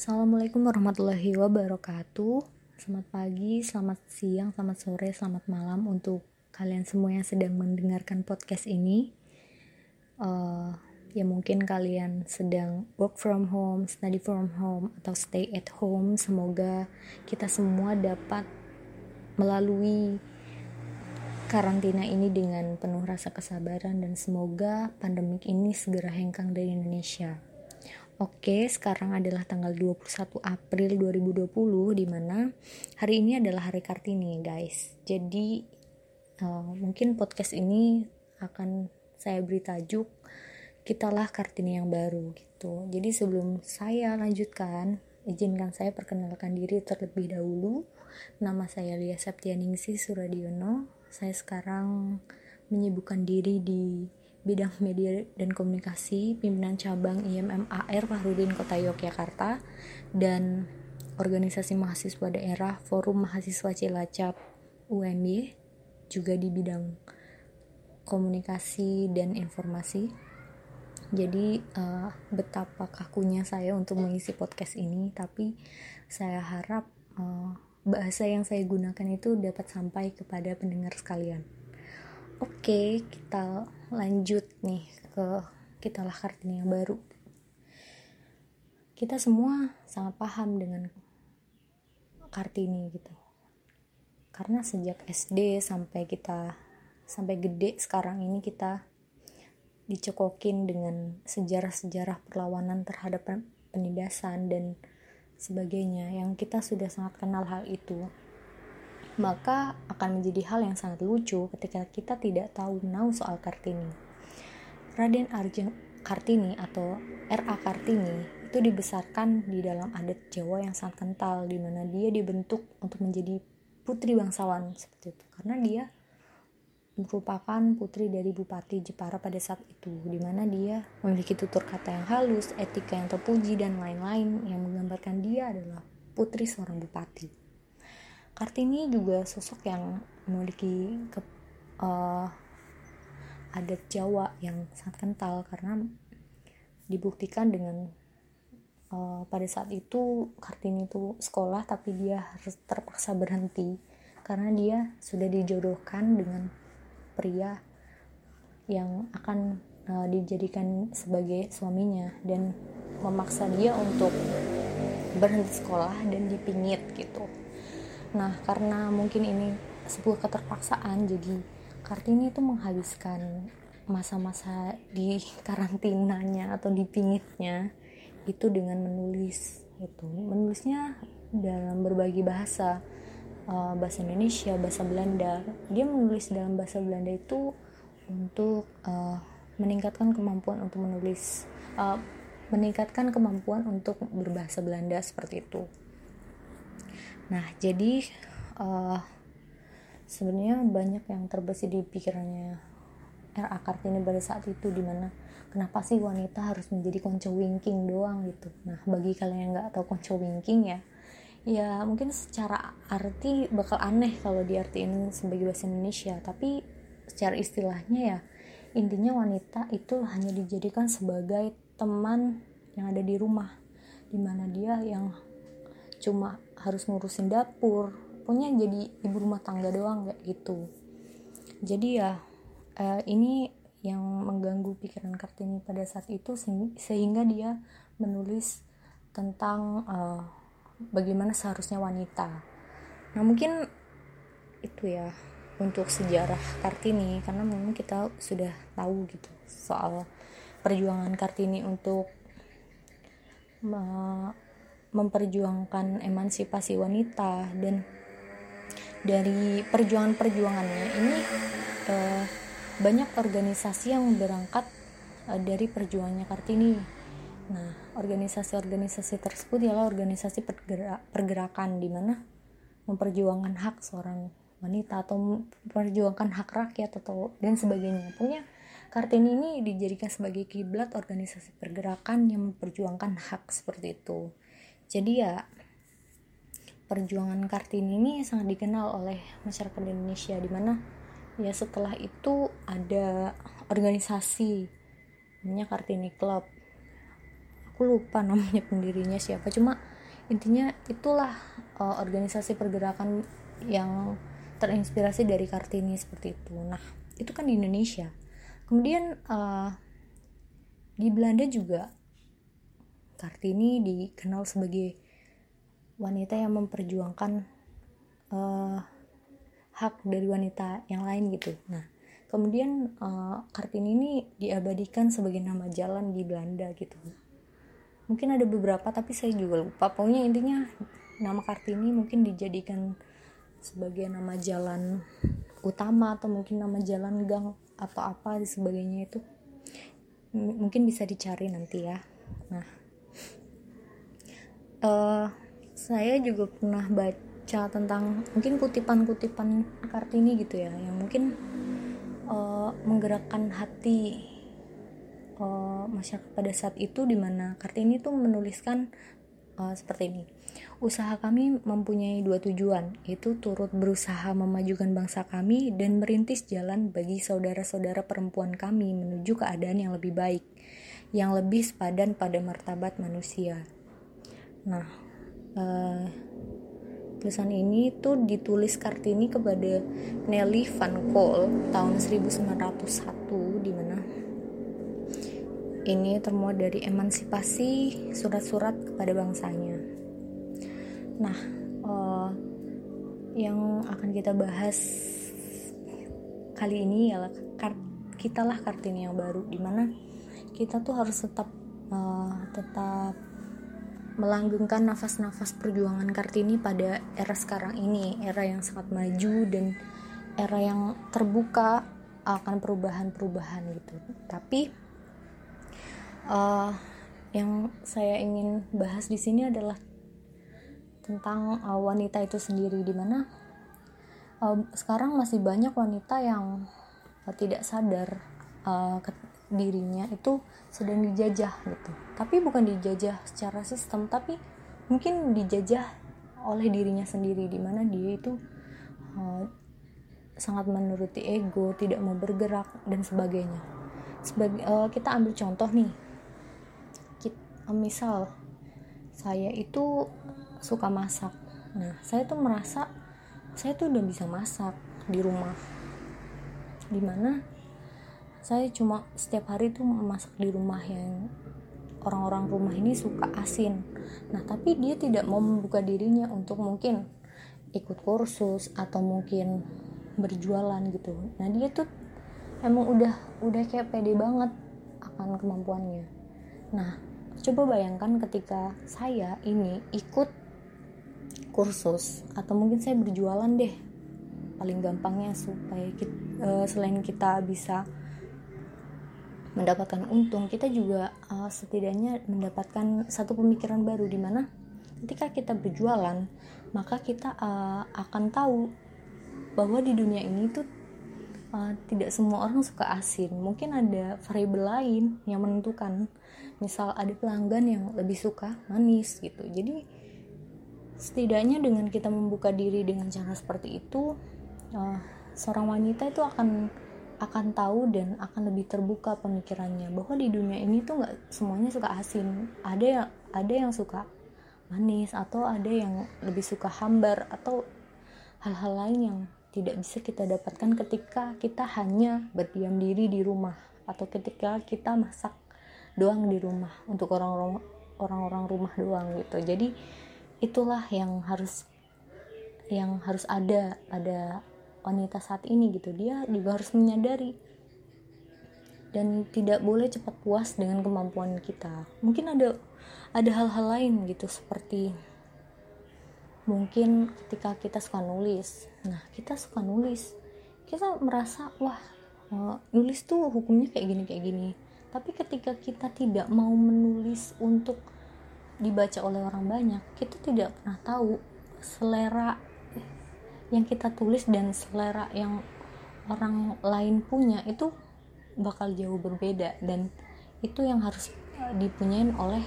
Assalamualaikum warahmatullahi wabarakatuh. Selamat pagi, selamat siang, selamat sore, selamat malam untuk kalian semua yang sedang mendengarkan podcast ini. Uh, ya mungkin kalian sedang work from home, study from home, atau stay at home. Semoga kita semua dapat melalui karantina ini dengan penuh rasa kesabaran dan semoga pandemik ini segera hengkang dari Indonesia. Oke, sekarang adalah tanggal 21 April 2020 di mana hari ini adalah hari Kartini, guys. Jadi uh, mungkin podcast ini akan saya beri tajuk Kitalah Kartini yang baru gitu. Jadi sebelum saya lanjutkan, izinkan saya perkenalkan diri terlebih dahulu. Nama saya Lia Septianingsi Suradiono. Saya sekarang menyibukkan diri di bidang media dan komunikasi, pimpinan cabang IMMAR Fahrudin Kota Yogyakarta, dan organisasi mahasiswa daerah Forum Mahasiswa Cilacap UMY, juga di bidang komunikasi dan informasi. Jadi uh, betapa kakunya saya untuk mengisi podcast ini, tapi saya harap uh, bahasa yang saya gunakan itu dapat sampai kepada pendengar sekalian. Oke, kita lanjut nih ke kita lah Kartini yang baru. Kita semua sangat paham dengan Kartini gitu. Karena sejak SD sampai kita sampai gede sekarang ini kita dicekokin dengan sejarah-sejarah perlawanan terhadap penindasan dan sebagainya yang kita sudah sangat kenal hal itu maka akan menjadi hal yang sangat lucu ketika kita tidak tahu menau soal Kartini. Raden Arjun Kartini atau R.A. Kartini itu dibesarkan di dalam adat Jawa yang sangat kental di mana dia dibentuk untuk menjadi putri bangsawan seperti itu karena dia merupakan putri dari Bupati Jepara pada saat itu di mana dia memiliki tutur kata yang halus, etika yang terpuji dan lain-lain yang menggambarkan dia adalah putri seorang bupati. Kartini juga sosok yang memiliki ke, uh, adat Jawa yang sangat kental karena dibuktikan dengan uh, pada saat itu Kartini itu sekolah tapi dia harus terpaksa berhenti karena dia sudah dijodohkan dengan pria yang akan uh, dijadikan sebagai suaminya dan memaksa dia untuk berhenti sekolah dan dipingit gitu Nah, karena mungkin ini sebuah keterpaksaan, jadi Kartini itu menghabiskan masa-masa di karantinanya atau di pingitnya itu dengan menulis itu. Menulisnya dalam berbagai bahasa uh, bahasa Indonesia bahasa Belanda. Dia menulis dalam bahasa Belanda itu untuk uh, meningkatkan kemampuan untuk menulis uh, meningkatkan kemampuan untuk berbahasa Belanda seperti itu Nah, jadi uh, sebenarnya banyak yang terbesit di pikirannya R.A. Kartini pada saat itu di mana kenapa sih wanita harus menjadi konco winking doang gitu. Nah, bagi kalian yang nggak tahu konco winking ya, ya mungkin secara arti bakal aneh kalau diartiin sebagai bahasa Indonesia, tapi secara istilahnya ya intinya wanita itu hanya dijadikan sebagai teman yang ada di rumah di mana dia yang cuma harus ngurusin dapur pokoknya jadi ibu rumah tangga doang kayak gitu. Jadi ya uh, ini yang mengganggu pikiran Kartini pada saat itu sehingga dia menulis tentang uh, bagaimana seharusnya wanita. Nah mungkin itu ya untuk sejarah Kartini karena memang kita sudah tahu gitu soal perjuangan Kartini untuk memperjuangkan emansipasi wanita dan dari perjuangan-perjuangannya ini eh, banyak organisasi yang berangkat eh, dari perjuangannya Kartini. Nah, organisasi-organisasi tersebut ialah organisasi pergerak, pergerakan di mana memperjuangkan hak seorang wanita atau memperjuangkan hak rakyat atau dan sebagainya. Punya Kartini ini dijadikan sebagai kiblat organisasi pergerakan yang memperjuangkan hak seperti itu jadi ya perjuangan Kartini ini sangat dikenal oleh masyarakat Indonesia di mana ya setelah itu ada organisasi namanya Kartini Club. Aku lupa namanya pendirinya siapa cuma intinya itulah uh, organisasi pergerakan yang terinspirasi dari Kartini seperti itu. Nah itu kan di Indonesia. Kemudian uh, di Belanda juga Kartini dikenal sebagai wanita yang memperjuangkan uh, hak dari wanita yang lain gitu. Nah kemudian uh, Kartini ini diabadikan sebagai nama jalan di Belanda gitu. Mungkin ada beberapa tapi saya juga lupa. Pokoknya intinya nama Kartini mungkin dijadikan sebagai nama jalan utama atau mungkin nama jalan gang atau apa sebagainya itu. Mungkin bisa dicari nanti ya. Nah uh, saya juga pernah baca tentang mungkin kutipan-kutipan Kartini gitu ya yang mungkin uh, menggerakkan hati uh, masyarakat pada saat itu di mana Kartini tuh menuliskan uh, seperti ini usaha kami mempunyai dua tujuan yaitu turut berusaha memajukan bangsa kami dan merintis jalan bagi saudara-saudara perempuan kami menuju keadaan yang lebih baik yang lebih sepadan pada martabat manusia nah uh, Tulisan ini tuh ditulis Kartini kepada Nelly Van Cole tahun 1901 di mana ini termuat dari emansipasi surat-surat kepada bangsanya. Nah, uh, yang akan kita bahas kali ini ialah kita lah Kartini yang baru di mana kita tuh harus tetap uh, tetap melanggengkan nafas-nafas perjuangan Kartini pada era sekarang ini, era yang sangat maju dan era yang terbuka akan perubahan-perubahan gitu. Tapi uh, yang saya ingin bahas di sini adalah tentang uh, wanita itu sendiri, di mana uh, sekarang masih banyak wanita yang uh, tidak sadar uh, dirinya itu sedang dijajah gitu. Tapi bukan dijajah secara sistem tapi mungkin dijajah oleh dirinya sendiri di mana dia itu uh, sangat menuruti ego tidak mau bergerak dan sebagainya. Sebagai uh, kita ambil contoh nih. Kita, uh, misal saya itu suka masak. Nah saya tuh merasa saya tuh udah bisa masak di rumah. Di mana saya cuma setiap hari tuh memasak di rumah yang orang-orang rumah ini suka asin. Nah tapi dia tidak mau membuka dirinya untuk mungkin ikut kursus atau mungkin berjualan gitu. Nah dia tuh emang udah udah kayak pede banget akan kemampuannya. Nah coba bayangkan ketika saya ini ikut kursus atau mungkin saya berjualan deh paling gampangnya supaya kita, eh, selain kita bisa mendapatkan untung. Kita juga uh, setidaknya mendapatkan satu pemikiran baru di mana ketika kita berjualan maka kita uh, akan tahu bahwa di dunia ini tuh uh, tidak semua orang suka asin. Mungkin ada variabel lain yang menentukan misal ada pelanggan yang lebih suka manis gitu. Jadi setidaknya dengan kita membuka diri dengan cara seperti itu uh, seorang wanita itu akan akan tahu dan akan lebih terbuka pemikirannya. Bahwa di dunia ini tuh nggak semuanya suka asin. Ada yang ada yang suka manis atau ada yang lebih suka hambar atau hal-hal lain yang tidak bisa kita dapatkan ketika kita hanya berdiam diri di rumah atau ketika kita masak doang di rumah untuk orang-orang orang-orang rumah doang gitu. Jadi itulah yang harus yang harus ada pada wanita saat ini gitu. Dia juga harus menyadari dan tidak boleh cepat puas dengan kemampuan kita. Mungkin ada ada hal-hal lain gitu seperti mungkin ketika kita suka nulis. Nah kita suka nulis kita merasa wah uh, nulis tuh hukumnya kayak gini kayak gini. Tapi ketika kita tidak mau menulis untuk dibaca oleh orang banyak kita tidak pernah tahu selera yang kita tulis dan selera yang orang lain punya itu bakal jauh berbeda dan itu yang harus dipunyain oleh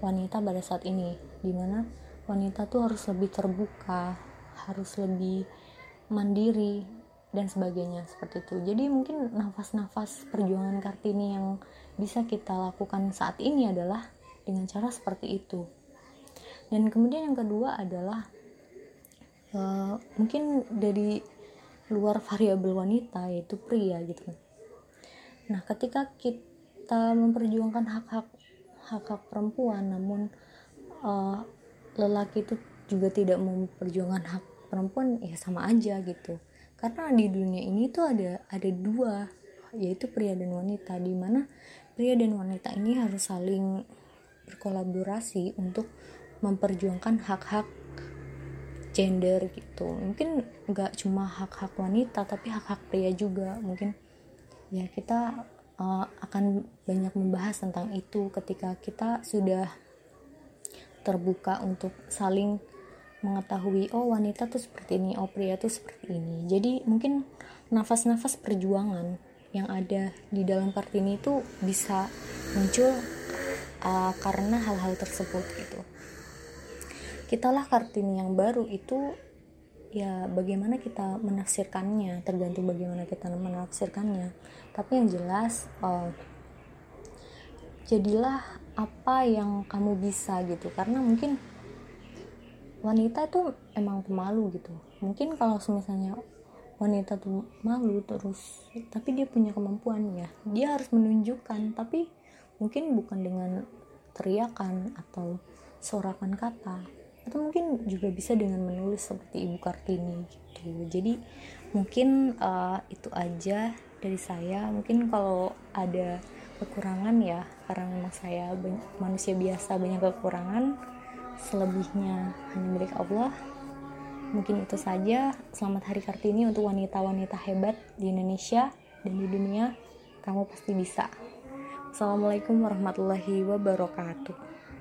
wanita pada saat ini di mana wanita tuh harus lebih terbuka harus lebih mandiri dan sebagainya seperti itu. Jadi mungkin nafas-nafas perjuangan kartini yang bisa kita lakukan saat ini adalah dengan cara seperti itu. Dan kemudian yang kedua adalah uh, mungkin dari luar variabel wanita yaitu pria gitu nah ketika kita memperjuangkan hak-hak hak-hak perempuan namun uh, lelaki itu juga tidak memperjuangkan hak perempuan ya sama aja gitu. Karena di dunia ini tuh ada ada dua yaitu pria dan wanita di mana pria dan wanita ini harus saling berkolaborasi untuk memperjuangkan hak-hak gender gitu. Mungkin nggak cuma hak-hak wanita tapi hak-hak pria juga. Mungkin ya kita uh, akan banyak membahas tentang itu ketika kita sudah terbuka untuk saling mengetahui oh wanita tuh seperti ini oh pria tuh seperti ini. Jadi mungkin nafas-nafas perjuangan yang ada di dalam kartini itu bisa muncul uh, karena hal-hal tersebut gitu kitalah kartini yang baru itu ya bagaimana kita menafsirkannya tergantung bagaimana kita menafsirkannya. Tapi yang jelas uh, jadilah apa yang kamu bisa gitu. Karena mungkin wanita itu emang pemalu gitu. Mungkin kalau misalnya wanita tuh malu terus tapi dia punya kemampuan ya dia harus menunjukkan. Tapi mungkin bukan dengan teriakan atau sorakan kata atau mungkin juga bisa dengan menulis seperti Ibu Kartini gitu. Jadi mungkin uh, itu aja dari saya. Mungkin kalau ada kekurangan ya karena memang saya manusia biasa banyak kekurangan selebihnya hanya milik Allah. Mungkin itu saja. Selamat hari Kartini untuk wanita-wanita hebat di Indonesia dan di dunia. Kamu pasti bisa. Assalamualaikum warahmatullahi wabarakatuh